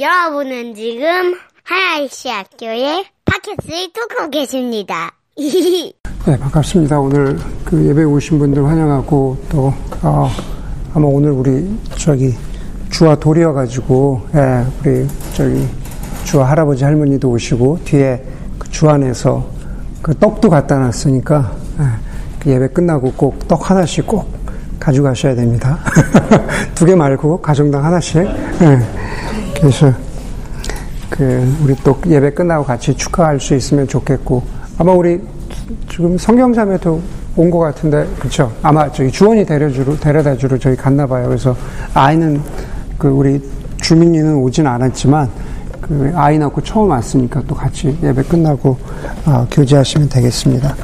여러분은 지금 하나이시 학교의 팟캐스트를 듣고 계십니다. 네, 반갑습니다. 오늘 그 예배 오신 분들 환영하고 또, 어, 아마 오늘 우리 저기 주와 돌이어 가지고, 예, 우리 저기 주와 할아버지 할머니도 오시고 뒤에 그 주 안에서 그 떡도 갖다 놨으니까, 예, 그 예배 끝나고 꼭 떡 하나씩 꼭 가져가셔야 됩니다. 두 개 말고 가정당 하나씩. 예, 그래서 그 우리 또 예배 끝나고 같이 축하할 수 있으면 좋겠고 아마 우리 지금 성경자매도 온 것 같은데 그렇죠? 아마 저기 주원이 데려주러 데려다 주러 저기 갔나 봐요. 그래서 아이는 그 우리 주민이는 오진 않았지만 그 아이 낳고 처음 왔으니까 또 같이 예배 끝나고 어, 교제하시면 되겠습니다.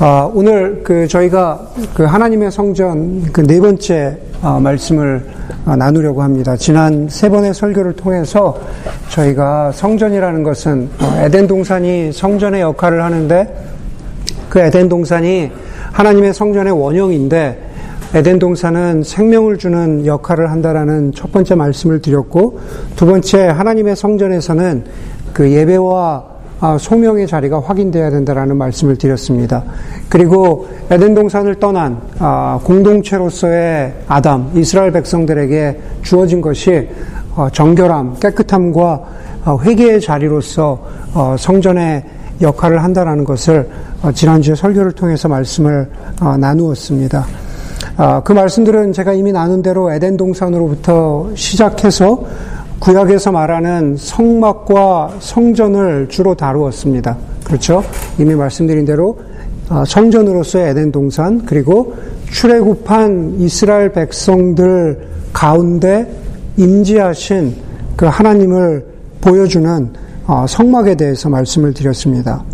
어, 오늘 그 저희가 그 하나님의 성전 그 네 번째 어, 말씀을 나누려고 합니다. 지난 세 번의 설교를 통해서 저희가 성전이라는 것은 에덴 동산이 성전의 역할을 하는데 그 에덴 동산이 하나님의 성전의 원형인데 에덴 동산은 생명을 주는 역할을 한다라는 첫 번째 말씀을 드렸고 두 번째 하나님의 성전에서는 그 예배와 소명의 자리가 확인되어야 된다라는 말씀을 드렸습니다. 그리고 에덴 동산을 떠난 공동체로서의 아담 이스라엘 백성들에게 주어진 것이 정결함, 깨끗함과 회개의 자리로서 성전의 역할을 한다라는 것을 지난주에 설교를 통해서 말씀을 나누었습니다. 그 말씀들은 제가 이미 나눈 대로 에덴 동산으로부터 시작해서 구약에서 말하는 성막과 성전을 주로 다루었습니다. 그렇죠? 이미 말씀드린 대로 성전으로서의 에덴 동산 그리고 출애굽한 이스라엘 백성들 가운데 임지하신 그 하나님을 보여주는 성막에 대해서 말씀을 드렸습니다.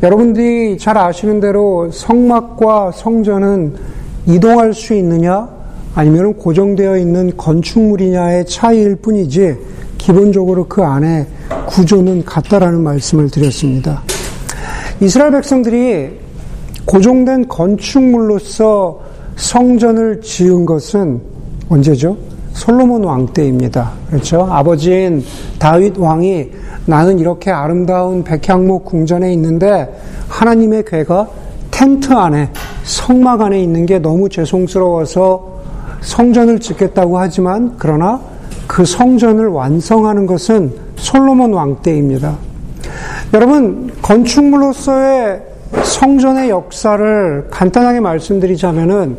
여러분들이 잘 아시는 대로 성막과 성전은 이동할 수 있느냐 아니면 고정되어 있는 건축물이냐의 차이일 뿐이지 기본적으로 그 안에 구조는 같다라는 말씀을 드렸습니다. 이스라엘 백성들이 고정된 건축물로서 성전을 지은 것은 언제죠? 솔로몬 왕 때입니다. 그렇죠? 아버지인 다윗 왕이 나는 이렇게 아름다운 백향목 궁전에 있는데 하나님의 괴가 텐트 안에 성막 안에 있는 게 너무 죄송스러워서 성전을 짓겠다고 하지만 그러나 그 성전을 완성하는 것은 솔로몬 왕 때입니다. 여러분 건축물로서의 성전의 역사를 간단하게 말씀드리자면은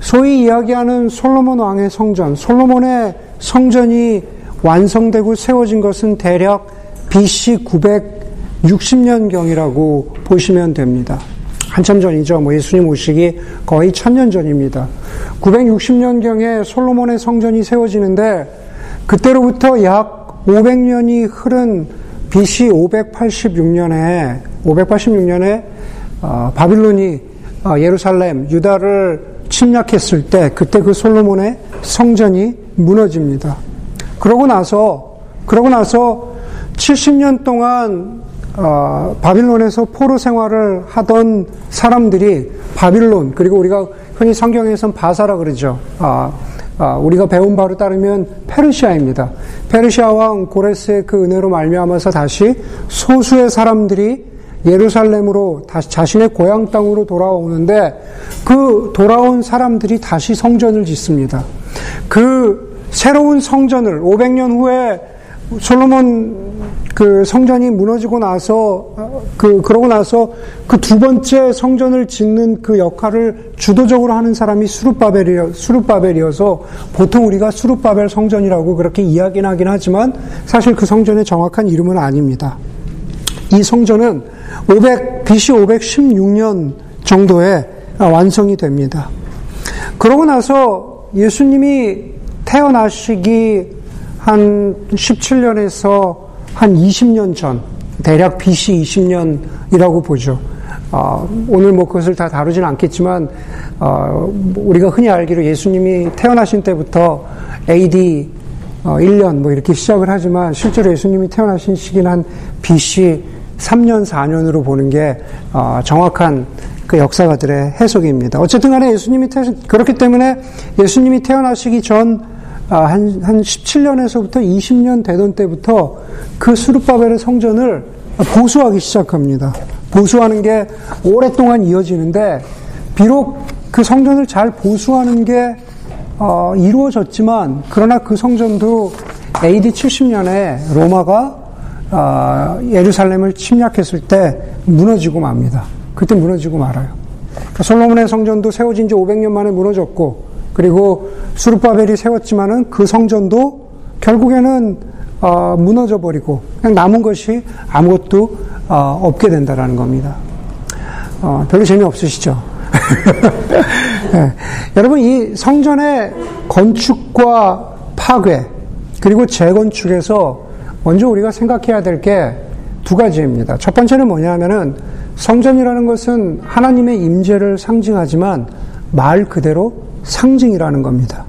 소위 이야기하는 솔로몬 왕의 성전, 솔로몬의 성전이 완성되고 세워진 것은 대략 BC 960년경이라고 보시면 됩니다. 한참 전이죠. 뭐 예수님 오시기 거의 천년 전입니다. 960년경에 솔로몬의 성전이 세워지는데 그때로부터 약 500년이 흐른 BC 586년에 586년에 어, 바빌론이 어, 예루살렘 유다를 침략했을 때 그때 그 솔로몬의 성전이 무너집니다. 그러고 나서 그러고 나서 70년 동안 어, 바빌론에서 포로 생활을 하던 사람들이 바빌론 그리고 우리가 흔히 성경에선 바사라 그러죠. 아, 아, 우리가 배운 바로 따르면 페르시아입니다. 페르시아 왕 고레스의 그 은혜로 말미암아서 다시 소수의 사람들이 예루살렘으로 다시 자신의 고향 땅으로 돌아오는데 그 돌아온 사람들이 다시 성전을 짓습니다. 그 새로운 성전을 500년 후에 솔로몬 그 성전이 무너지고 나서 그 그러고 나서 그 두 번째 성전을 짓는 그 역할을 주도적으로 하는 사람이 수룹바벨이어 수룹바벨이어서 보통 우리가 수룹바벨 성전이라고 그렇게 이야기는 하긴 하지만 사실 그 성전의 정확한 이름은 아닙니다. 이 성전은 500 BC 516년 정도에 완성이 됩니다. 그러고 나서 예수님이 태어나시기 한 17년에서 한 20년 전, 대략 BC 20년이라고 보죠. 어, 오늘 뭐 그것을 다 다루진 않겠지만, 어, 우리가 흔히 알기로 예수님이 태어나신 때부터 AD 어, 1년 뭐 이렇게 시작을 하지만 실제로 예수님이 태어나신 시기는 한 BC 3년, 4년으로 보는 게 어, 정확한 그 역사가들의 해석입니다. 어쨌든 간에 예수님이 태, 그렇기 때문에 예수님이 태어나시기 전 아, 한, 한 17년에서부터 20년 되던 때부터 그 수르바벨의 성전을 보수하기 시작합니다. 보수하는 게 오랫동안 이어지는데 비록 그 성전을 잘 보수하는 게 어, 이루어졌지만 그러나 그 성전도 AD 70년에 로마가 어, 예루살렘을 침략했을 때 무너지고 맙니다. 그때 무너지고 말아요. 그러니까 솔로몬의 성전도 세워진 지 500년 만에 무너졌고 그리고 수르바벨이 세웠지만은 그 성전도 결국에는 어, 무너져 버리고 그냥 남은 것이 아무것도 어, 없게 된다라는 겁니다. 어, 별로 재미 없으시죠? 네. 여러분 이 성전의 건축과 파괴 그리고 재건축에서 먼저 우리가 생각해야 될 게 두 가지입니다. 첫 번째는 뭐냐면은 성전이라는 것은 하나님의 임재를 상징하지만 말 그대로 상징이라는 겁니다.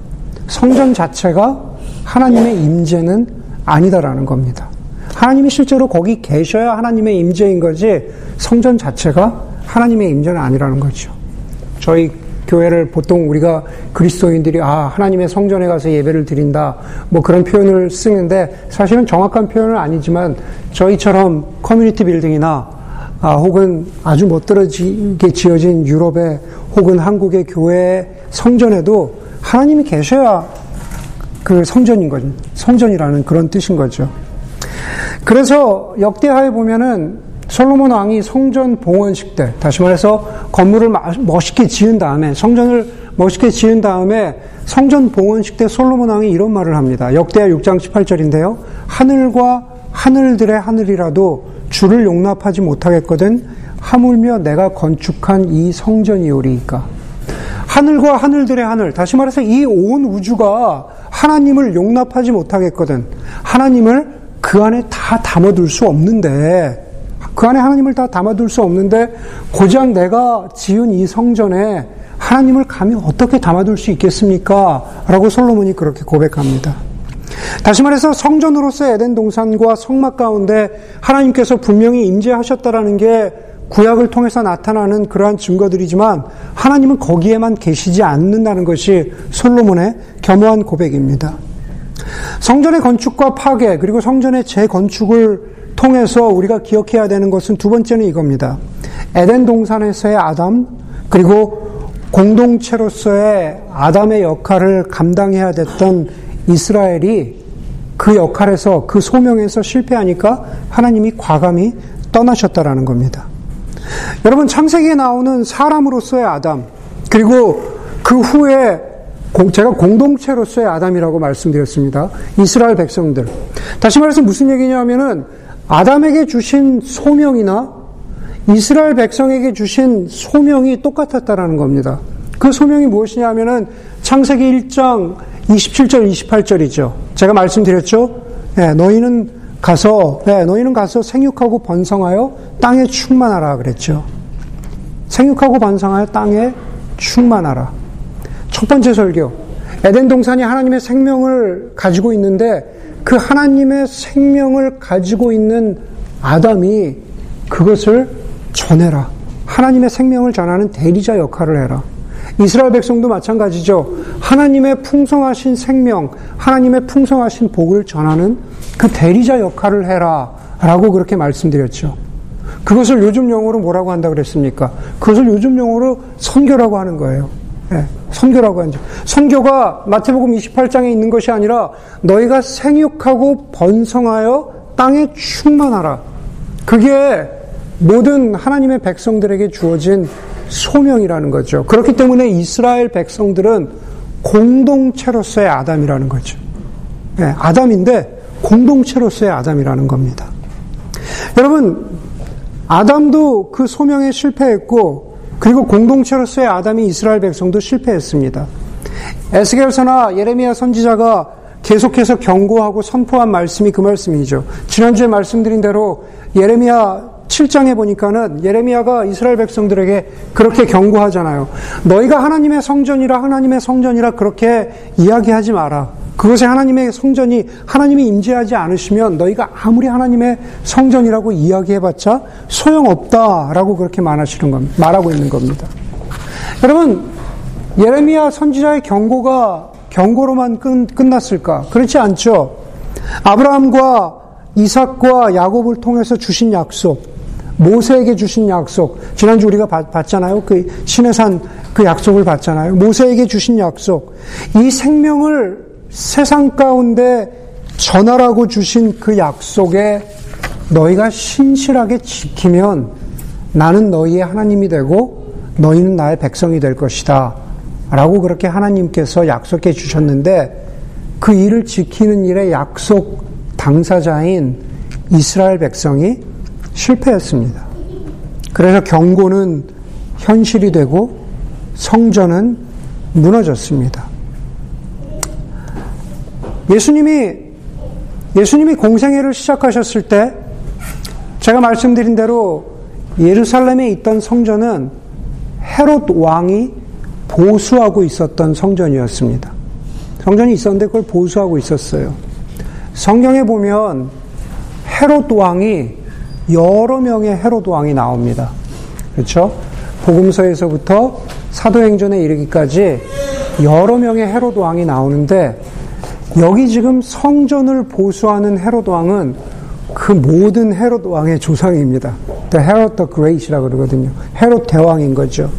성전 자체가 하나님의 임재는 아니다라는 겁니다. 하나님이 실제로 거기 계셔야 하나님의 임재인 거지 성전 자체가 하나님의 임재는 아니라는 거죠. 저희 교회를 보통 우리가 그리스도인들이 아 하나님의 성전에 가서 예배를 드린다 뭐 그런 표현을 쓰는데 사실은 정확한 표현은 아니지만 저희처럼 커뮤니티 빌딩이나 아, 혹은 아주 멋들어지게 지어진 유럽의 혹은 한국의 교회 성전에도 하나님이 계셔야 그 성전인 거죠. 성전이라는 그런 뜻인 거죠. 그래서 역대하에 보면은 솔로몬 왕이 성전 봉헌식 때, 다시 말해서 건물을 멋있게 지은 다음에, 성전을 멋있게 지은 다음에 성전 봉헌식 때 솔로몬 왕이 이런 말을 합니다. 역대하 6장 18절인데요. 하늘과 하늘들의 하늘이라도 주를 용납하지 못하겠거든 하물며 내가 건축한 이 성전이오리이까. 하늘과 하늘들의 하늘, 다시 말해서 이 온 우주가 하나님을 용납하지 못하겠거든. 하나님을 그 안에 다 담아둘 수 없는데, 그 안에 하나님을 다 담아둘 수 없는데, 고작 내가 지은 이 성전에 하나님을 감히 어떻게 담아둘 수 있겠습니까? 라고 솔로몬이 그렇게 고백합니다. 다시 말해서 성전으로서 에덴 동산과 성막 가운데 하나님께서 분명히 임재하셨다라는 게 구약을 통해서 나타나는 그러한 증거들이지만 하나님은 거기에만 계시지 않는다는 것이 솔로몬의 겸허한 고백입니다. 성전의 건축과 파괴 그리고 성전의 재건축을 통해서 우리가 기억해야 되는 것은 두 번째는 이겁니다. 에덴 동산에서의 아담 그리고 공동체로서의 아담의 역할을 감당해야 됐던 이스라엘이 그 역할에서 그 소명에서 실패하니까 하나님이 과감히 떠나셨다라는 겁니다. 여러분 창세기에 나오는 사람으로서의 아담 그리고 그 후에 제가 공동체로서의 아담이라고 말씀드렸습니다. 이스라엘 백성들. 다시 말해서 무슨 얘기냐면은 아담에게 주신 소명이나 이스라엘 백성에게 주신 소명이 똑같았다라는 겁니다. 그 소명이 무엇이냐면은 창세기 1장 27절, 28절이죠. 제가 말씀드렸죠. 네, 너희는 가서, 네, 너희는 가서 생육하고 번성하여 땅에 충만하라 그랬죠. 생육하고 번성하여 땅에 충만하라. 첫 번째 설교. 에덴 동산이 하나님의 생명을 가지고 있는데 그 하나님의 생명을 가지고 있는 아담이 그것을 전해라. 하나님의 생명을 전하는 대리자 역할을 해라. 이스라엘 백성도 마찬가지죠. 하나님의 풍성하신 생명, 하나님의 풍성하신 복을 전하는 그 대리자 역할을 해라. 라고 그렇게 말씀드렸죠. 그것을 요즘 용어로 뭐라고 한다 그랬습니까? 그것을 요즘 용어로 선교라고 하는 거예요. 네, 선교라고 하죠. 선교가 마태복음 28장에 있는 것이 아니라 너희가 생육하고 번성하여 땅에 충만하라. 그게 모든 하나님의 백성들에게 주어진 소명이라는 거죠. 그렇기 때문에 이스라엘 백성들은 공동체로서의 아담이라는 거죠. 네, 아담인데 공동체로서의 아담이라는 겁니다. 여러분, 아담도 그 소명에 실패했고, 그리고 공동체로서의 아담이 이스라엘 백성도 실패했습니다. 에스겔서나 예레미야 선지자가 계속해서 경고하고 선포한 말씀이 그 말씀이죠. 지난주에 말씀드린 대로 예레미야 7장에 보니까는 예레미야가 이스라엘 백성들에게 그렇게 경고하잖아요. 너희가 하나님의 성전이라 하나님의 성전이라 그렇게 이야기하지 마라. 그것에 하나님의 성전이 하나님이 임재하지 않으시면 너희가 아무리 하나님의 성전이라고 이야기해봤자 소용없다라고 그렇게 말하시는 겁니다. 말하고 있는 겁니다. 여러분 예레미야 선지자의 경고가 경고로만 끝, 났을까? 그렇지 않죠. 아브라함과 이삭과 야곱을 통해서 주신 약속, 모세에게 주신 약속, 지난주 우리가 봤, 잖아요 그 신의 산그 약속을 봤잖아요. 모세에게 주신 약속, 이 생명을 세상 가운데 전하라고 주신 그 약속에 너희가 신실하게 지키면 나는 너희의 하나님이 되고 너희는 나의 백성이 될 것이다. 라고 그렇게 하나님께서 약속해 주셨는데 그 일을 지키는 일에 약속 당사자인 이스라엘 백성이 실패했습니다. 그래서 경고는 현실이 되고 성전은 무너졌습니다. 예수님이 예수님이 공생애를 시작하셨을 때 제가 말씀드린 대로 예루살렘에 있던 성전은 헤롯 왕이 보수하고 있었던 성전이었습니다. 성전이 있었는데 그걸 보수하고 있었어요. 성경에 보면 헤롯 왕이 여러 명의 헤롯 왕이 나옵니다. 그렇죠? 복음서에서부터 사도행전에 이르기까지 여러 명의 헤롯 왕이 나오는데 여기 지금 성전을 보수하는 헤롯 왕은 그 모든 헤롯 왕의 조상입니다. The Herod the Great이라고 그러거든요. 헤롯 대왕인 거죠.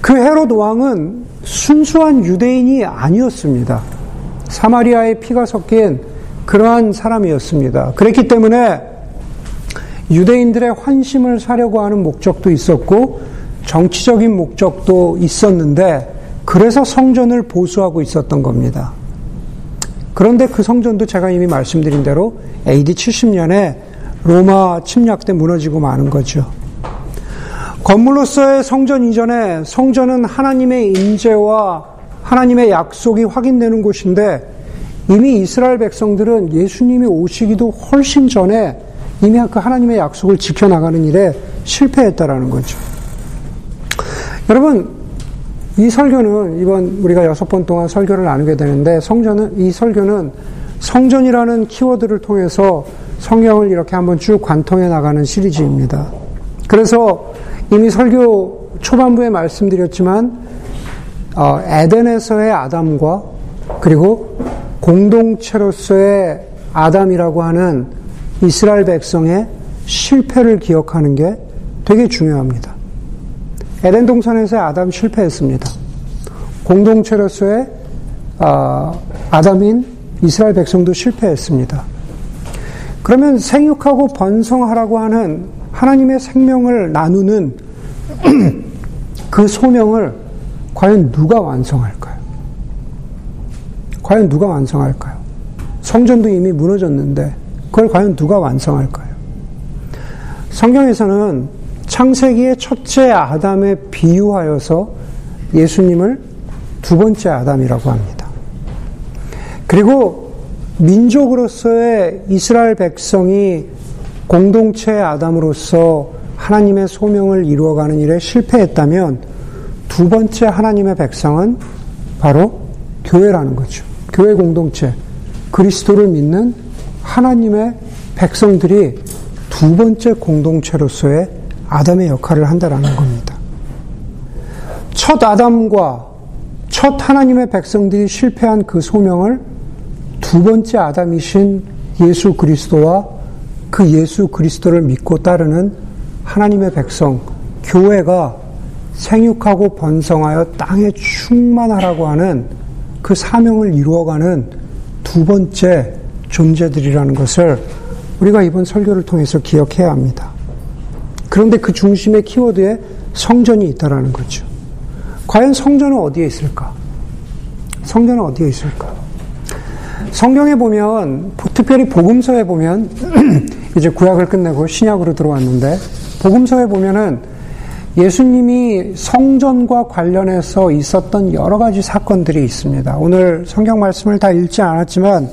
그 헤롯 왕은 순수한 유대인이 아니었습니다. 사마리아의 피가 섞인 그러한 사람이었습니다. 그랬기 때문에 유대인들의 환심을 사려고 하는 목적도 있었고 정치적인 목적도 있었는데 그래서 성전을 보수하고 있었던 겁니다. 그런데 그 성전도 제가 이미 말씀드린 대로 AD 70년에 로마 침략 때 무너지고 마는 거죠. 건물로서의 성전 이전에 성전은 하나님의 임재와 하나님의 약속이 확인되는 곳인데 이미 이스라엘 백성들은 예수님이 오시기도 훨씬 전에 이미 그 하나님의 약속을 지켜나가는 일에 실패했다라는 거죠. 여러분, 이 설교는 이번 우리가 여섯 번 동안 설교를 나누게 되는데 성전은 이 설교는 성전이라는 키워드를 통해서 성경을 이렇게 한번 쭉 관통해 나가는 시리즈입니다. 그래서 이미 설교 초반부에 말씀드렸지만 어, 에덴에서의 아담과 그리고 공동체로서의 아담이라고 하는 이스라엘 백성의 실패를 기억하는 게 되게 중요합니다. 에덴 동산에서의 아담 실패했습니다. 공동체로서의 아, 아담인 이스라엘 백성도 실패했습니다. 그러면 생육하고 번성하라고 하는 하나님의 생명을 나누는 그 소명을 과연 누가 완성할까요? 과연 누가 완성할까요? 성전도 이미 무너졌는데 그걸 과연 누가 완성할까요? 성경에서는 창세기의 첫째 아담에 비유하여서 예수님을 두 번째 아담이라고 합니다. 그리고 민족으로서의 이스라엘 백성이 공동체 아담으로서 하나님의 소명을 이루어가는 일에 실패했다면 두 번째 하나님의 백성은 바로 교회라는 거죠. 교회 공동체, 그리스도를 믿는 하나님의 백성들이 두 번째 공동체로서의 아담의 역할을 한다라는 겁니다. 첫 아담과 첫 하나님의 백성들이 실패한 그 소명을 두 번째 아담이신 예수 그리스도와 그 예수 그리스도를 믿고 따르는 하나님의 백성, 교회가 생육하고 번성하여 땅에 충만하라고 하는 그 사명을 이루어가는 두 번째 존재들이라는 것을 우리가 이번 설교를 통해서 기억해야 합니다. 그런데 그 중심의 키워드에 성전이 있다라는 거죠. 과연 성전은 어디에 있을까? 성전은 어디에 있을까? 성경에 보면 특별히 복음서에 보면 이제 구약을 끝내고 신약으로 들어왔는데 복음서에 보면은 예수님이 성전과 관련해서 있었던 여러 가지 사건들이 있습니다. 오늘 성경 말씀을 다 읽지 않았지만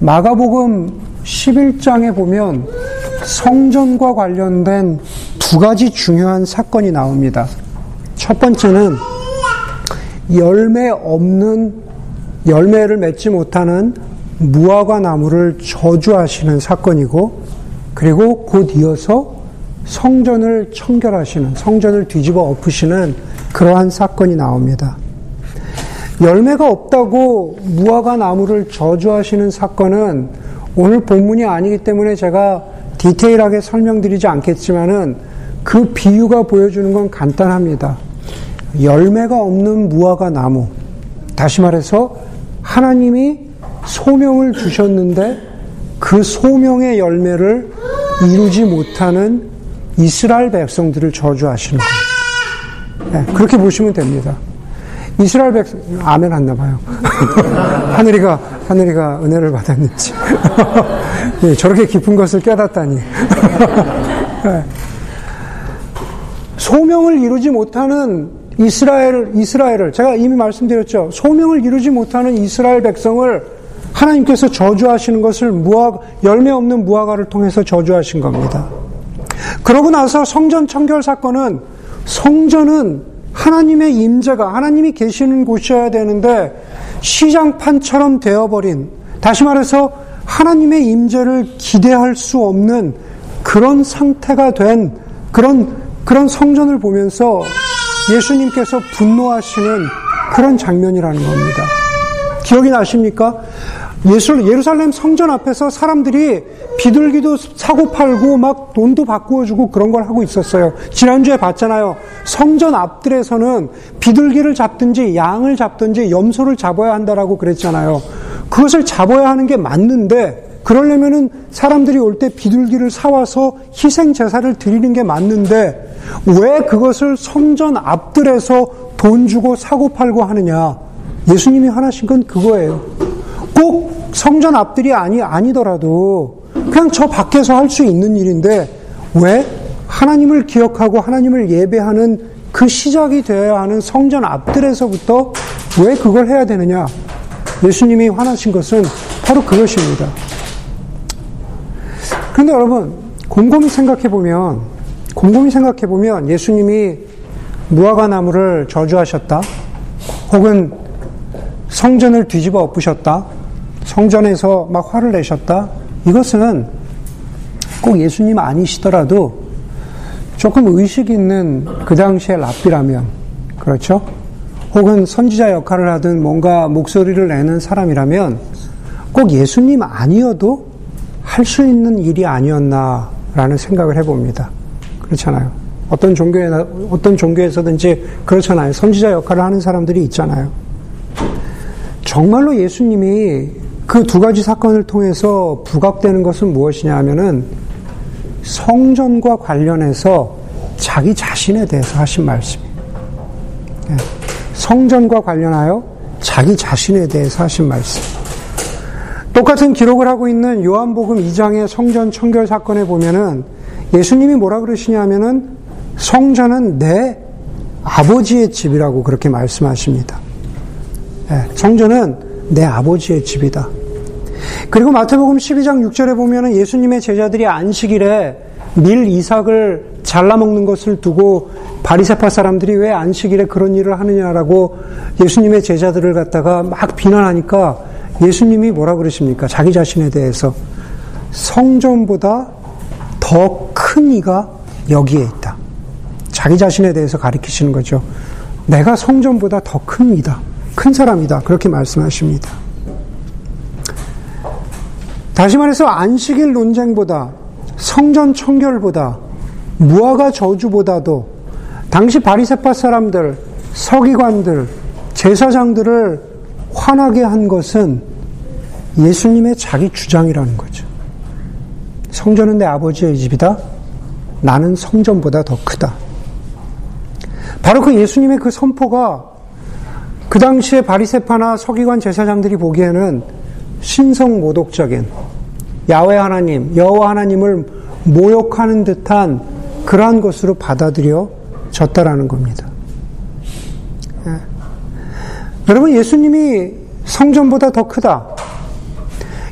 마가복음 11장에 보면 성전과 관련된 두 가지 중요한 사건이 나옵니다. 첫 번째는 열매 없는 열매를 맺지 못하는 무화과 나무를 저주하시는 사건이고 그리고 곧 이어서 성전을 청결하시는, 성전을 뒤집어 엎으시는 그러한 사건이 나옵니다. 열매가 없다고 무화과 나무를 저주하시는 사건은 오늘 본문이 아니기 때문에 제가 디테일하게 설명드리지 않겠지만은 그 비유가 보여주는 건 간단합니다. 열매가 없는 무화과 나무. 다시 말해서 하나님이 소명을 주셨는데 그 소명의 열매를 이루지 못하는 이스라엘 백성들을 저주하시는 거예요. 네, 그렇게 보시면 됩니다. 이스라엘 백성, 아멘 했나 봐요. 하늘이가, 하늘이가 은혜를 받았는지. 네, 저렇게 깊은 것을 깨닫다니. 네. 소명을 이루지 못하는 이스라엘, 이스라엘을, 제가 이미 말씀드렸죠. 소명을 이루지 못하는 이스라엘 백성을 하나님께서 저주하시는 것을 무화, 열매 없는 무화과를 통해서 저주하신 겁니다. 그러고 나서 성전 청결 사건은 성전은 하나님의 임재가 하나님이 계시는 곳이어야 되는데 시장판처럼 되어버린 다시 말해서 하나님의 임재를 기대할 수 없는 그런 상태가 된 그런 그런 성전을 보면서 예수님께서 분노하시는 그런 장면이라는 겁니다. 기억이 나십니까? 예수, 예루살렘 성전 앞에서 사람들이 비둘기도 사고 팔고 막 돈도 바꾸어 주고 그런 걸 하고 있었어요. 지난주에 봤잖아요. 성전 앞들에서는 비둘기를 잡든지 양을 잡든지 염소를 잡아야 한다라고 그랬잖아요. 그것을 잡아야 하는 게 맞는데 그러려면은 사람들이 올 때 비둘기를 사와서 희생 제사를 드리는 게 맞는데 왜 그것을 성전 앞들에서 돈 주고 사고 팔고 하느냐? 예수님이 하나신 건 그거예요. 꼭 성전 앞들이 아니, 아니더라도 그냥 저 밖에서 할 수 있는 일인데 왜 하나님을 기억하고 하나님을 예배하는 그 시작이 되어야 하는 성전 앞들에서부터 왜 그걸 해야 되느냐? 예수님이 화나신 것은 바로 그것입니다. 그런데 여러분, 곰곰이 생각해 보면, 곰곰이 생각해 보면 예수님이 무화과 나무를 저주하셨다. 혹은 성전을 뒤집어 엎으셨다. 성전에서 막 화를 내셨다. 이것은 꼭 예수님 아니시더라도 조금 의식 있는 그 당시의 랍비라면, 그렇죠? 혹은 선지자 역할을 하든 뭔가 목소리를 내는 사람이라면 꼭 예수님 아니어도 할 수 있는 일이 아니었나라는 생각을 해봅니다. 그렇잖아요. 어떤 종교에, 어떤 종교에서든지 그렇잖아요. 선지자 역할을 하는 사람들이 있잖아요. 정말로 예수님이 그 두 가지 사건을 통해서 부각되는 것은 무엇이냐 하면은 성전과 관련해서 자기 자신에 대해서 하신 말씀이에요. 예. 성전과 관련하여 자기 자신에 대해서 하신 말씀. 똑같은 기록을 하고 있는 요한복음 2장의 성전 청결 사건에 보면은 예수님이 뭐라 그러시냐 하면은 성전은 내 아버지의 집이라고 그렇게 말씀하십니다. 예, 성전은 내 아버지의 집이다. 그리고 마태복음 12장 6절에 보면은 예수님의 제자들이 안식일에 밀 이삭을 잘라 먹는 것을 두고 바리새파 사람들이 왜 안식일에 그런 일을 하느냐라고 예수님의 제자들을 갖다가 막 비난하니까 예수님이 뭐라 그러십니까? 자기 자신에 대해서 성전보다 더 큰 이가 여기에 있다. 자기 자신에 대해서 가리키시는 거죠. 내가 성전보다 더큰 이다. 큰 사람이다. 그렇게 말씀하십니다. 다시 말해서 안식일 논쟁보다 성전 청결보다 무화과 저주보다도 당시 바리새파 사람들, 서기관들, 제사장들을 화나게 한 것은 예수님의 자기 주장이라는 거죠. 성전은 내 아버지의 집이다. 나는 성전보다 더 크다. 바로 그 예수님의 그 선포가 그 당시에 바리새파나 서기관 제사장들이 보기에는 신성 모독적인 야외 하나님, 여호와 하나님을 모욕하는 듯한 그러한 것으로 받아들여졌다라는 겁니다. 예. 여러분 예수님이 성전보다 더 크다.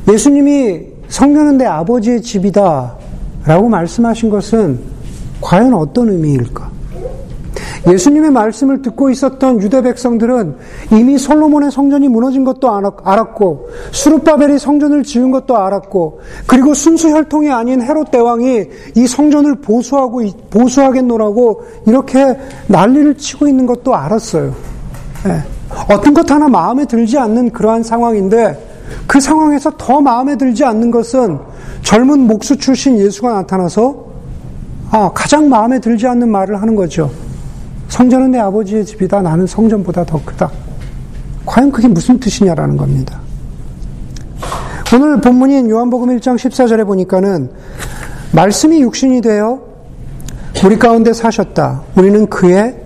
예수님이 성전은 내 아버지의 집이다. 라고 말씀하신 것은 과연 어떤 의미일까? 예수님의 말씀을 듣고 있었던 유대 백성들은 이미 솔로몬의 성전이 무너진 것도 알았고 수르바벨이 성전을 지은 것도 알았고 그리고 순수 혈통이 아닌 헤롯 대왕이 이 성전을 보수하고 보수하겠노라고 이렇게 난리를 치고 있는 것도 알았어요. 네. 어떤 것 하나 마음에 들지 않는 그러한 상황인데 그 상황에서 더 마음에 들지 않는 것은 젊은 목수 출신 예수가 나타나서 아, 가장 마음에 들지 않는 말을 하는 거죠. 성전은 내 아버지의 집이다. 나는 성전보다 더 크다. 과연 그게 무슨 뜻이냐라는 겁니다. 오늘 본문인 요한복음 1장 14절에 보니까는 말씀이 육신이 되어 우리 가운데 사셨다. 우리는 그의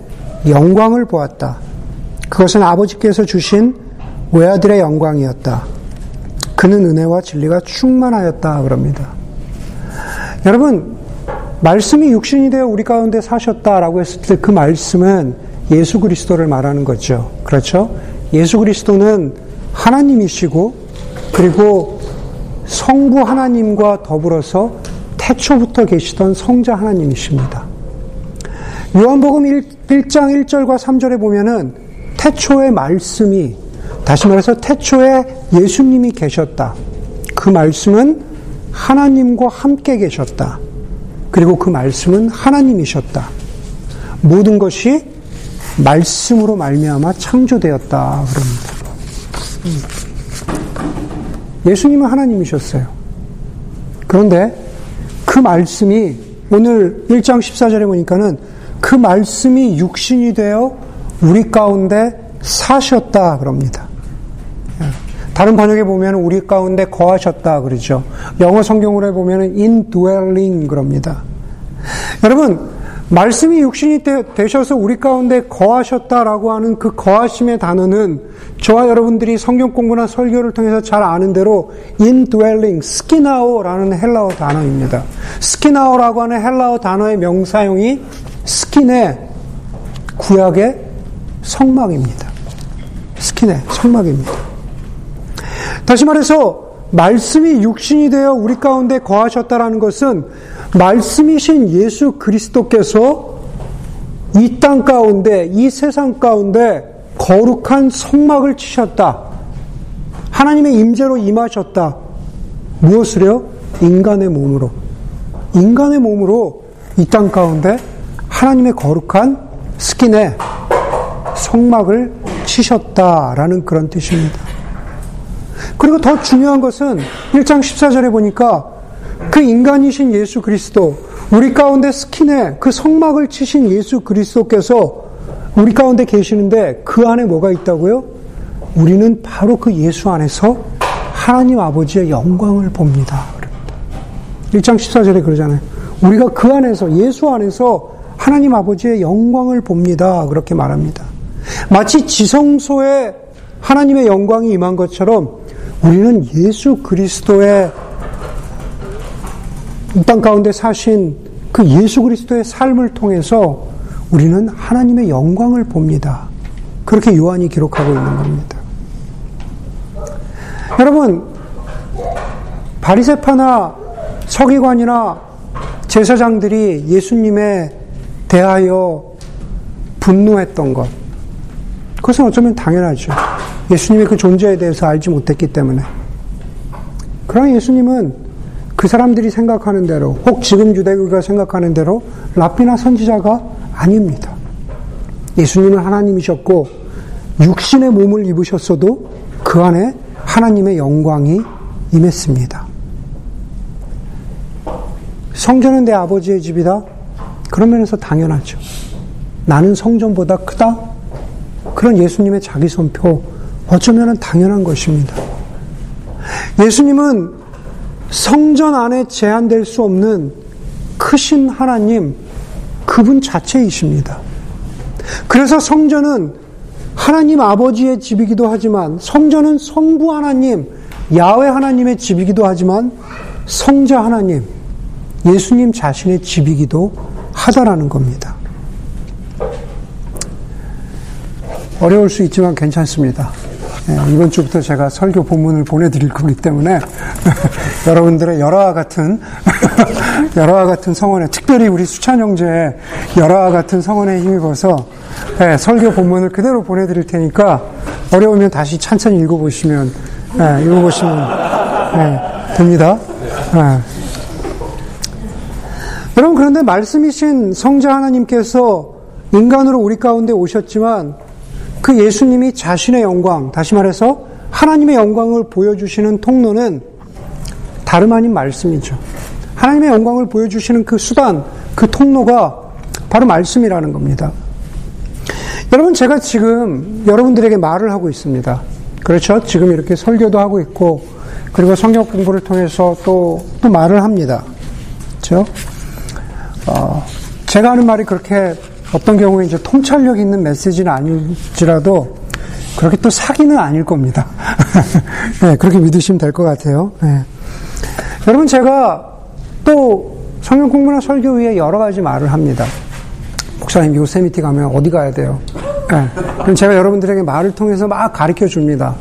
영광을 보았다. 그것은 아버지께서 주신 외아들의 영광이었다. 그는 은혜와 진리가 충만하였다. 그럽니다. 여러분, 말씀이 육신이 되어 우리 가운데 사셨다라고 했을 때 그 말씀은 예수 그리스도를 말하는 거죠. 그렇죠? 예수 그리스도는 하나님이시고 그리고 성부 하나님과 더불어서 태초부터 계시던 성자 하나님이십니다. 요한복음 1, 1장 1절과 3절에 보면은 태초의 말씀이 다시 말해서 태초에 예수님이 계셨다. 그 말씀은 하나님과 함께 계셨다. 그리고 그 말씀은 하나님이셨다. 모든 것이 말씀으로 말미암아 창조되었다. 그럽니다. 예수님은 하나님이셨어요. 그런데 그 말씀이 오늘 1장 14절에 보니까는 그 말씀이 육신이 되어 우리 가운데 사셨다 그럽니다. 다른 번역에 보면 우리 가운데 거하셨다 그러죠. 영어 성경으로 보면 indwelling 그럽니다. 여러분 말씀이 육신이 되, 셔서 우리 가운데 거하셨다라고 하는 그 거하심의 단어는 저와 여러분들이 성경 공부나 설교를 통해서 잘 아는 대로 indwelling, 스키나오라는 헬라어 단어입니다. 스키나오라고 하는 헬라어 단어의 명사용이 스킨의 구약의 성막입니다. 스킨의 성막입니다. 다시 말해서 말씀이 육신이 되어 우리 가운데 거하셨다라는 것은 말씀이신 예수 그리스도께서 이 땅 가운데, 이 세상 가운데 거룩한 성막을 치셨다. 하나님의 임재로 임하셨다. 무엇을요? 인간의 몸으로. 인간의 몸으로 이 땅 가운데 하나님의 거룩한 스킨에 성막을 치셨다라는 그런 뜻입니다. 그리고 더 중요한 것은 1장 14절에 보니까 그 인간이신 예수 그리스도, 우리 가운데 스킨에 그 성막을 치신 예수 그리스도께서 우리 가운데 계시는데 그 안에 뭐가 있다고요? 우리는 바로 그 예수 안에서 하나님 아버지의 영광을 봅니다. 1장 14절에 그러잖아요. 우리가 그 안에서, 예수 안에서 하나님 아버지의 영광을 봅니다. 그렇게 말합니다. 마치 지성소에 하나님의 영광이 임한 것처럼 우리는 예수 그리스도의 이 땅 가운데 사신 그 예수 그리스도의 삶을 통해서 우리는 하나님의 영광을 봅니다. 그렇게 요한이 기록하고 있는 겁니다. 여러분, 바리세파나 서기관이나 제사장들이 예수님에 대하여 분노했던 것, 그것은 어쩌면 당연하죠. 예수님의 그 존재에 대해서 알지 못했기 때문에. 그러나 예수님은 그 사람들이 생각하는 대로, 혹 지금 유대교가 생각하는 대로 라피나 선지자가 아닙니다. 예수님은 하나님이셨고, 육신의 몸을 입으셨어도 그 안에 하나님의 영광이 임했습니다. 성전은 내 아버지의 집이다? 그런 면에서 당연하죠. 나는 성전보다 크다? 그런 예수님의 자기 선표 어쩌면 당연한 것입니다. 예수님은 성전 안에 제한될 수 없는 크신 하나님, 그분 자체이십니다. 그래서 성전은 하나님 아버지의 집이기도 하지만 성전은 성부 하나님, 야외 하나님의 집이기도 하지만 성자 하나님, 예수님 자신의 집이기도 하다라는 겁니다. 어려울 수 있지만 괜찮습니다. 예, 이번 주부터 제가 설교 본문을 보내드릴 거기 때문에 여러분들의 열화와 같은 열화와 같은 성원에 특별히 우리 수찬 형제의 열화와 같은 성원에 힘입어서 예, 설교 본문을 그대로 보내드릴 테니까 어려우면 다시 찬찬히 읽어보시면 예, 읽어보시면 됩니다. 여러분 그런데 말씀이신 성자 하나님께서 인간으로 우리 가운데 오셨지만 그 예수님이 자신의 영광, 다시 말해서 하나님의 영광을 보여주시는 통로는 다름 아닌 말씀이죠. 하나님의 영광을 보여주시는 그 수단, 그 통로가 바로 말씀이라는 겁니다. 여러분, 제가 지금 여러분들에게 말을 하고 있습니다. 그렇죠? 지금 이렇게 설교도 하고 있고, 그리고 성경 공부를 통해서 또, 또 말을 합니다. 그렇죠? 어, 제가 하는 말이 그렇게 어떤 경우에 이제 통찰력 있는 메시지는 아닐지라도 그렇게 또 사기는 아닐 겁니다. 네, 그렇게 믿으시면 될 것 같아요. 네. 여러분, 제가 또 성경 공부나 설교 위에 여러 가지 말을 합니다. 목사님, 요세미티 가면 어디 가야 돼요? 네. 그럼 제가 여러분들에게 말을 통해서 막 가르쳐 줍니다.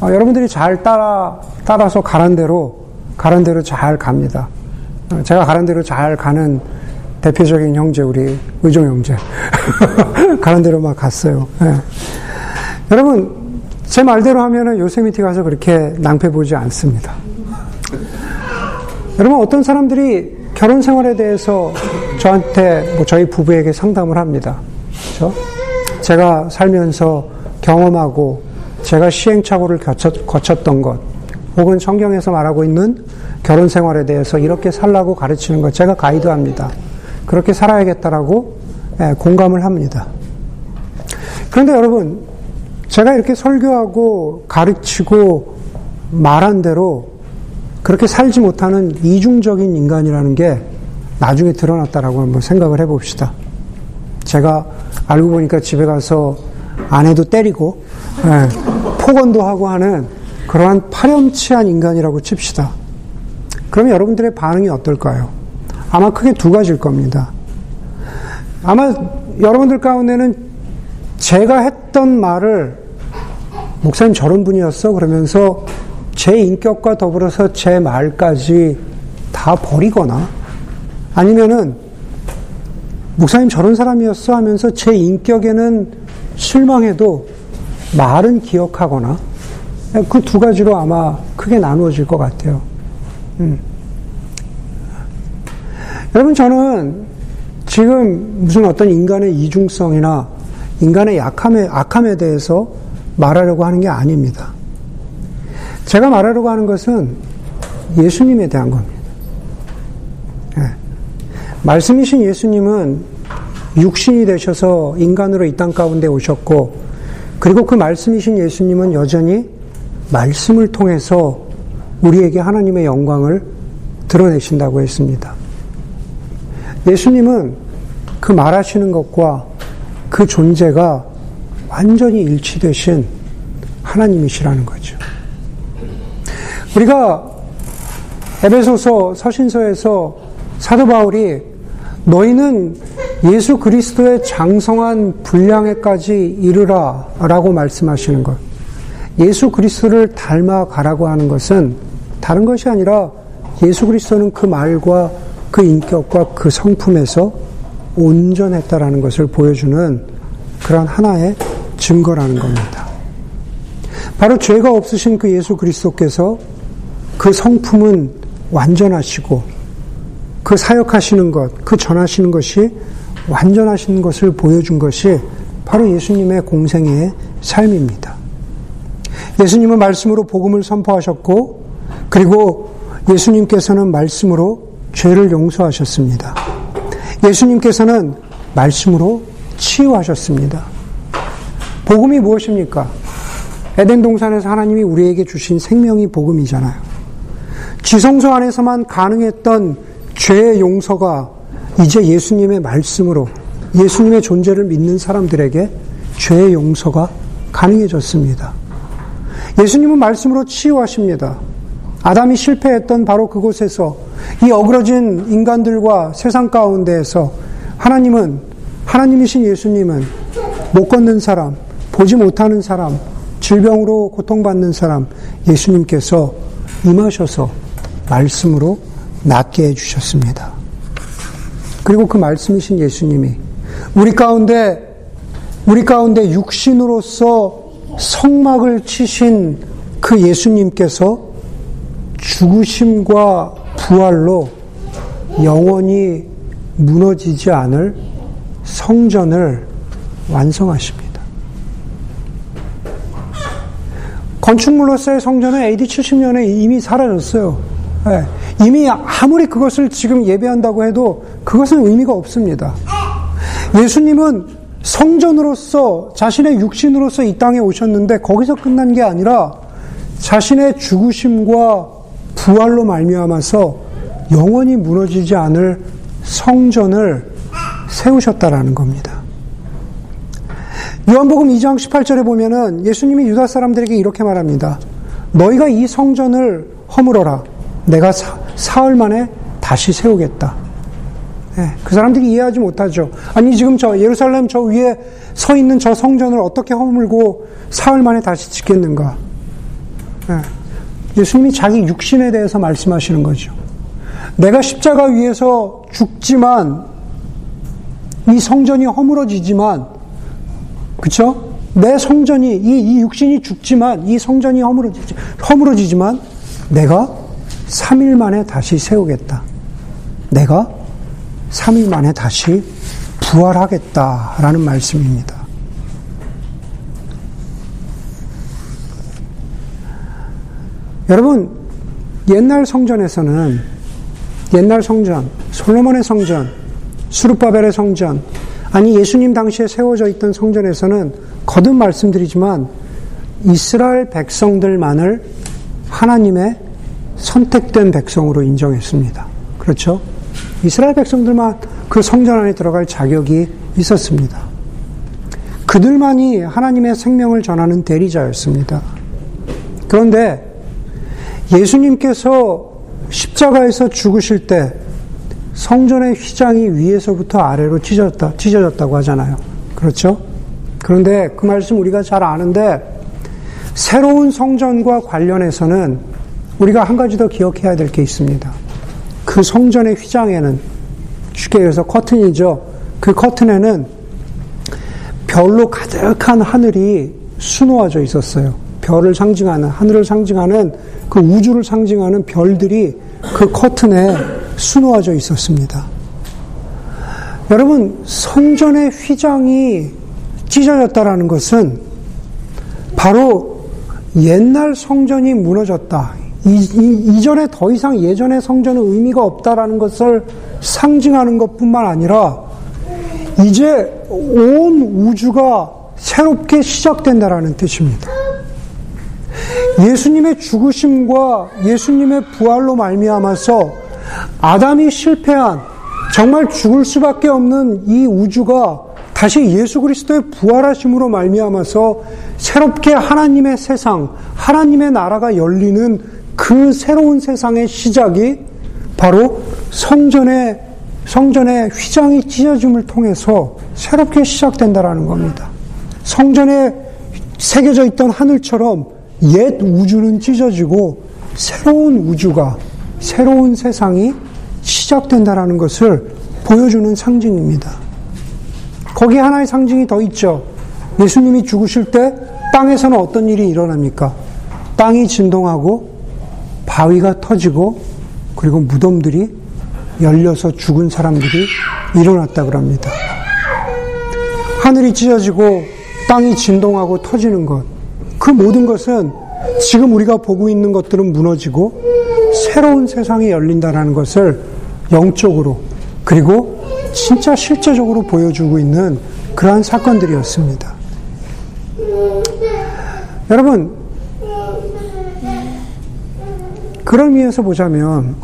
어, 여러분들이 잘 따라, 따라서 가란 대로, 가란 대로 잘 갑니다. 어, 제가 가란 대로 잘 가는 대표적인 형제, 우리 의종 형제. 가는 대로 막 갔어요. 네. 여러분, 제 말대로 하면은 요세미티 가서 그렇게 낭패 보지 않습니다. 여러분, 어떤 사람들이 결혼 생활에 대해서 저한테, 뭐 저희 부부에게 상담을 합니다. 그렇죠? 제가 살면서 경험하고 제가 시행착오를 거쳤, 거쳤던 것, 혹은 성경에서 말하고 있는 결혼 생활에 대해서 이렇게 살라고 가르치는 것, 제가 가이드합니다. 그렇게 살아야겠다라고 예, 공감을 합니다. 그런데 여러분, 제가 이렇게 설교하고 가르치고 말한 대로 그렇게 살지 못하는 이중적인 인간이라는 게 나중에 드러났다라고 한번 생각을 해봅시다. 제가 알고 보니까 집에 가서 아내도 때리고 예, 폭언도 하고 하는 그러한 파렴치한 인간이라고 칩시다. 그러면 여러분들의 반응이 어떨까요? 아마 크게 두 가지일 겁니다. 아마 여러분들 가운데는 제가 했던 말을 목사님 저런 분이었어 그러면서 제 인격과 더불어서 제 말까지 다 버리거나 아니면은 목사님 저런 사람이었어 하면서 제 인격에는 실망해도 말은 기억하거나 그 두 가지로 아마 크게 나누어질 것 같아요. 음. 여러분, 저는 지금 무슨 어떤 인간의 이중성이나 인간의 약함에, 악함에 대해서 말하려고 하는 게 아닙니다. 제가 말하려고 하는 것은 예수님에 대한 겁니다. 네. 말씀이신 예수님은 육신이 되셔서 인간으로 이 땅 가운데 오셨고, 그리고 그 말씀이신 예수님은 여전히 말씀을 통해서 우리에게 하나님의 영광을 드러내신다고 했습니다. 예수님은 그 말하시는 것과 그 존재가 완전히 일치되신 하나님이시라는 거죠. 우리가 에베소서 서신서에서 사도 바울이 너희는 예수 그리스도의 장성한 분량에까지 이르라 라고 말씀하시는 것. 예수 그리스도를 닮아가라고 하는 것은 다른 것이 아니라 예수 그리스도는 그 말과 그 인격과 그 성품에서 온전했다라는 것을 보여주는 그런 하나의 증거라는 겁니다. 바로 죄가 없으신 그 예수 그리스도께서 그 성품은 완전하시고 그 사역하시는 것, 그 전하시는 것이 완전하신 것을 보여준 것이 바로 예수님의 공생의 삶입니다. 예수님은 말씀으로 복음을 선포하셨고, 그리고 예수님께서는 말씀으로 죄를 용서하셨습니다. 예수님께서는 말씀으로 치유하셨습니다. 복음이 무엇입니까? 에덴 동산에서 하나님이 우리에게 주신 생명이 복음이잖아요. 지성소 안에서만 가능했던 죄의 용서가 이제 예수님의 말씀으로 예수님의 존재를 믿는 사람들에게 죄의 용서가 가능해졌습니다. 예수님은 말씀으로 치유하십니다. 아담이 실패했던 바로 그곳에서 이 어그러진 인간들과 세상 가운데에서 하나님은 하나님이신 예수님은 못 걷는 사람, 보지 못하는 사람, 질병으로 고통받는 사람 예수님께서 임하셔서 말씀으로 낫게 해 주셨습니다. 그리고 그 말씀이신 예수님이 우리 가운데 우리 가운데 육신으로서 성막을 치신 그 예수님께서 죽으심과 부활로 영원히 무너지지 않을 성전을 완성하십니다. 건축물로서의 성전은 AD 70년에 이미 사라졌어요. 네. 이미 아무리 그것을 지금 예배한다고 해도 그것은 의미가 없습니다. 예수님은 성전으로서 자신의 육신으로서 이 땅에 오셨는데 거기서 끝난 게 아니라 자신의 죽으심과 부활로 말미암아서 영원히 무너지지 않을 성전을 세우셨다라는 겁니다. 요한복음 2장 18절에 보면은 예수님이 유다 사람들에게 이렇게 말합니다. 너희가 이 성전을 허물어라. 내가 사, 사흘 만에 다시 세우겠다. 네, 그 사람들이 이해하지 못하죠. 아니 지금 저 예루살렘 저 위에 서 있는 저 성전을 어떻게 허물고 사흘 만에 다시 짓겠는가? 네, 예수님이 자기 육신에 대해서 말씀하시는 거죠. 내가 십자가 위에서 죽지만 이 성전이 허물어지지만 그쵸? 내 성전이, 이, 이 육신이 죽지만, 이 성전이 허물어지지, 허물어지지만, 내가 3일 만에 다시 세우겠다. 내가 3일 만에 다시 부활하겠다라는 말씀입니다. 여러분, 옛날 성전에서는, 옛날 성전, 솔로몬의 성전, 수르바벨의 성전, 아니 예수님 당시에 세워져 있던 성전에서는 거듭 말씀드리지만 이스라엘 백성들만을 하나님의 선택된 백성으로 인정했습니다. 그렇죠? 이스라엘 백성들만 그 성전 안에 들어갈 자격이 있었습니다. 그들만이 하나님의 생명을 전하는 대리자였습니다. 그런데 예수님께서 십자가에서 죽으실 때 성전의 휘장이 위에서부터 아래로 찢어졌다, 찢어졌다고 하잖아요. 그렇죠? 그런데 그 말씀 우리가 잘 아는데 새로운 성전과 관련해서는 우리가 한 가지 더 기억해야 될 게 있습니다. 그 성전의 휘장에는 쉽게 얘기해서 커튼이죠. 그 커튼에는 별로 가득한 하늘이 수놓아져 있었어요. 별을 상징하는 하늘을 상징하는 그 우주를 상징하는 별들이 그 커튼에 수놓아져 있었습니다. 여러분, 성전의 휘장이 찢어졌다라는 것은 바로 옛날 성전이 무너졌다. 이, 전에더 이상 예전의 성전은 의미가 없다라는 것을 상징하는 것 뿐만 아니라 이제 온 우주가 새롭게 시작된다라는 뜻입니다. 예수님의 죽으심과 예수님의 부활로 말미암아서 아담이 실패한 정말 죽을 수밖에 없는 이 우주가 다시 예수 그리스도의 부활하심으로 말미암아서 새롭게 하나님의 세상, 하나님의 나라가 열리는 그 새로운 세상의 시작이 바로 성전의 성전의 휘장이 찢어짐을 통해서 새롭게 시작된다라는 겁니다. 성전에 새겨져 있던 하늘처럼 옛 우주는 찢어지고 새로운 우주가 새로운 세상이 시작된다라는 것을 보여주는 상징입니다. 거기에 하나의 상징이 더 있죠. 예수님이 죽으실 때 땅에서는 어떤 일이 일어납니까? 땅이 진동하고 바위가 터지고 그리고 무덤들이 열려서 죽은 사람들이 일어났다 그럽니다. 하늘이 찢어지고 땅이 진동하고 터지는 것. 그 모든 것은 지금 우리가 보고 있는 것들은 무너지고 새로운 세상이 열린다는 것을 영적으로 그리고 진짜 실제적으로 보여주고 있는 그러한 사건들이었습니다. 여러분, 그런 의미에서 보자면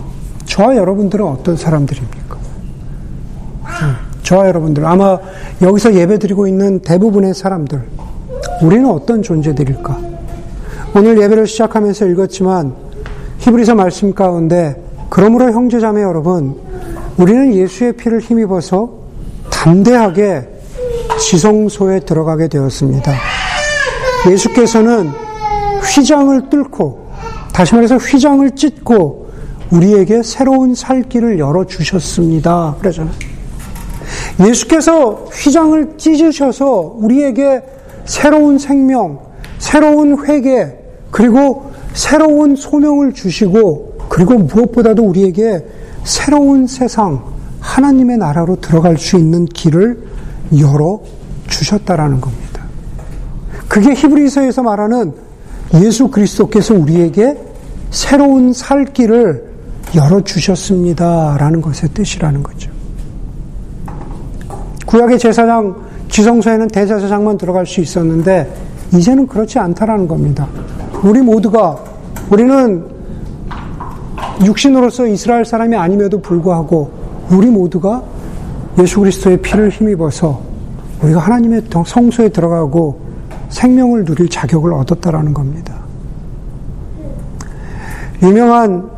저와 여러분들은 어떤 사람들입니까? 저와 여러분들, 아마 여기서 예배 드리고 있는 대부분의 사람들, 우리는 어떤 존재들일까? 오늘 예배를 시작하면서 읽었지만 히브리서 말씀 가운데 그러므로 형제자매 여러분 우리는 예수의 피를 힘입어서 담대하게 지성소에 들어가게 되었습니다. 예수께서는 휘장을 뚫고 다시 말해서 휘장을 찢고 우리에게 새로운 살 길을 열어 주셨습니다. 그러잖아요. 예수께서 휘장을 찢으셔서 우리에게 새로운 생명, 새로운 회개, 그리고 새로운 소명을 주시고 그리고 무엇보다도 우리에게 새로운 세상, 하나님의 나라로 들어갈 수 있는 길을 열어 주셨다라는 겁니다. 그게 히브리서에서 말하는 예수 그리스도께서 우리에게 새로운 살 길을 열어 주셨습니다. 라는 것의 뜻이라는 거죠. 구약의 제사장, 지성소에는 대제사장만 들어갈 수 있었는데, 이제는 그렇지 않다라는 겁니다. 우리 모두가, 우리는 육신으로서 이스라엘 사람이 아님에도 불구하고, 우리 모두가 예수 그리스도의 피를 힘입어서 우리가 하나님의 성소에 들어가고 생명을 누릴 자격을 얻었다라는 겁니다. 유명한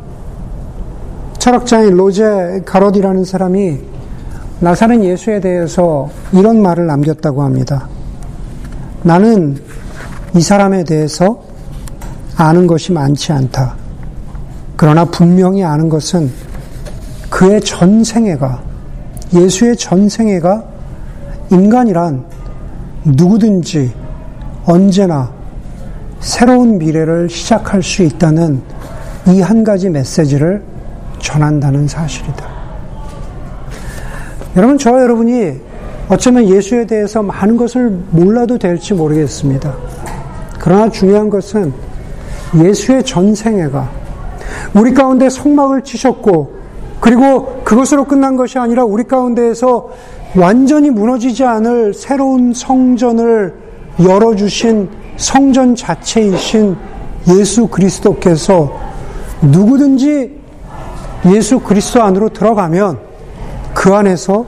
철학자인 로제 가로디라는 사람이 나사렛 예수에 대해서 이런 말을 남겼다고 합니다. 나는 이 사람에 대해서 아는 것이 많지 않다. 그러나 분명히 아는 것은 그의 전생애가, 예수의 전생애가 인간이란 누구든지 언제나 새로운 미래를 시작할 수 있다는 이 한 가지 메시지를 전한다는 사실이다. 여러분, 저와 여러분이 어쩌면 예수에 대해서 많은 것을 몰라도 될지 모르겠습니다. 그러나 중요한 것은 예수의 전생애가 우리 가운데 성막을 치셨고, 그리고 그것으로 끝난 것이 아니라 우리 가운데에서 완전히 무너지지 않을 새로운 성전을 열어주신 성전 자체이신 예수 그리스도께서 누구든지 예수 그리스도 안으로 들어가면 그 안에서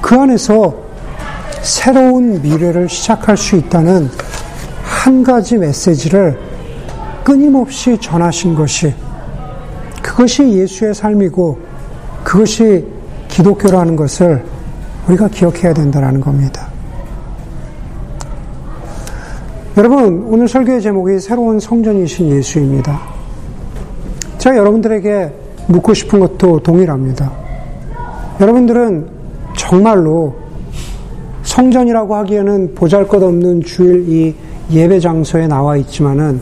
그 안에서 새로운 미래를 시작할 수 있다는 한 가지 메시지를 끊임없이 전하신 것이 그것이 예수의 삶이고 그것이 기독교라는 것을 우리가 기억해야 된다는 겁니다. 여러분, 오늘 설교의 제목이 새로운 성전이신 예수입니다. 제가 여러분들에게 묻고 싶은 것도 동일합니다. 여러분들은 정말로 성전이라고 하기에는 보잘 것 없는 주일 이 예배 장소에 나와 있지만은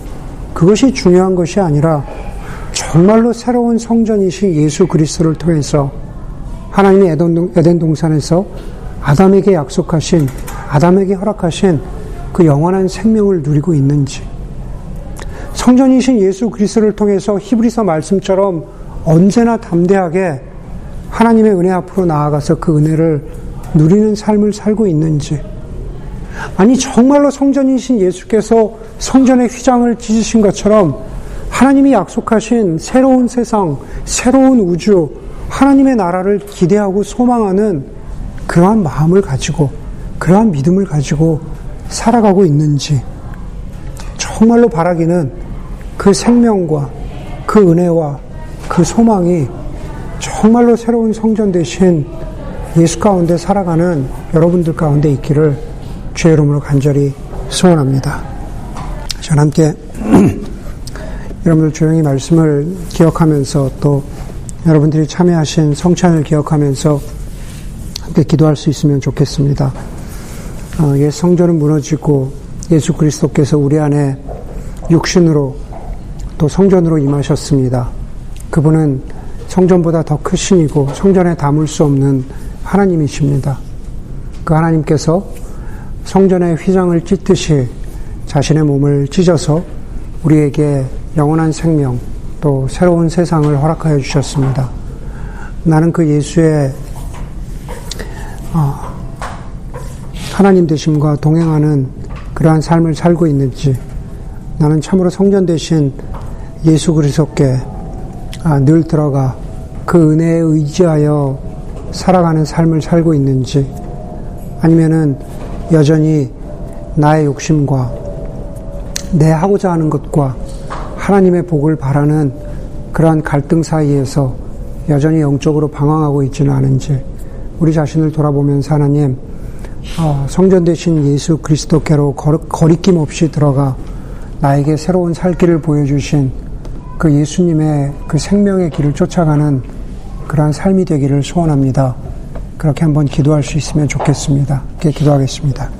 그것이 중요한 것이 아니라 정말로 새로운 성전이신 예수 그리스도를 통해서 하나님이 에덴 동산에서 아담에게 약속하신 아담에게 허락하신 그 영원한 생명을 누리고 있는지 성전이신 예수 그리스도를 통해서 히브리서 말씀처럼 언제나 담대하게 하나님의 은혜 앞으로 나아가서 그 은혜를 누리는 삶을 살고 있는지. 아니 정말로 성전이신 예수께서 성전의 휘장을 찢으신 것처럼 하나님이 약속하신 새로운 세상, 새로운 우주, 하나님의 나라를 기대하고 소망하는 그러한 마음을 가지고 그러한 믿음을 가지고 살아가고 있는지. 정말로 바라기는 그 생명과 그 은혜와 그 소망이 정말로 새로운 성전 대신 예수 가운데 살아가는 여러분들 가운데 있기를 주의 이름으로 간절히 소원합니다. 전 함께 여러분들 조용히 말씀을 기억하면서 또 여러분들이 참여하신 성찬을 기억하면서 함께 기도할 수 있으면 좋겠습니다. 어, 예 성전은 무너지고 예수 그리스도께서 우리 안에 육신으로 또 성전으로 임하셨습니다. 그분은 성전보다 더 크신이고 성전에 담을 수 없는 하나님이십니다. 그 하나님께서 성전의 휘장을 찢듯이 자신의 몸을 찢어서 우리에게 영원한 생명, 또 새로운 세상을 허락하여 주셨습니다. 나는 그 예수의 어, 하나님 되심과 동행하는 그러한 삶을 살고 있는지 나는 참으로 성전 대신 예수 그리스도께 아, 늘 들어가 그 은혜에 의지하여 살아가는 삶을 살고 있는지 아니면은 여전히 나의 욕심과 내 하고자 하는 것과 하나님의 복을 바라는 그러한 갈등 사이에서 여전히 영적으로 방황하고 있지는 않은지 우리 자신을 돌아보면서 하나님 어, 성전 대신 예수 그리스도께로 거리낌 없이 들어가 나에게 새로운 살 길을 보여주신 그 예수님의 그 생명의 길을 쫓아가는 그러한 삶이 되기를 소원합니다. 그렇게 한번 기도할 수 있으면 좋겠습니다. 기도하겠습니다.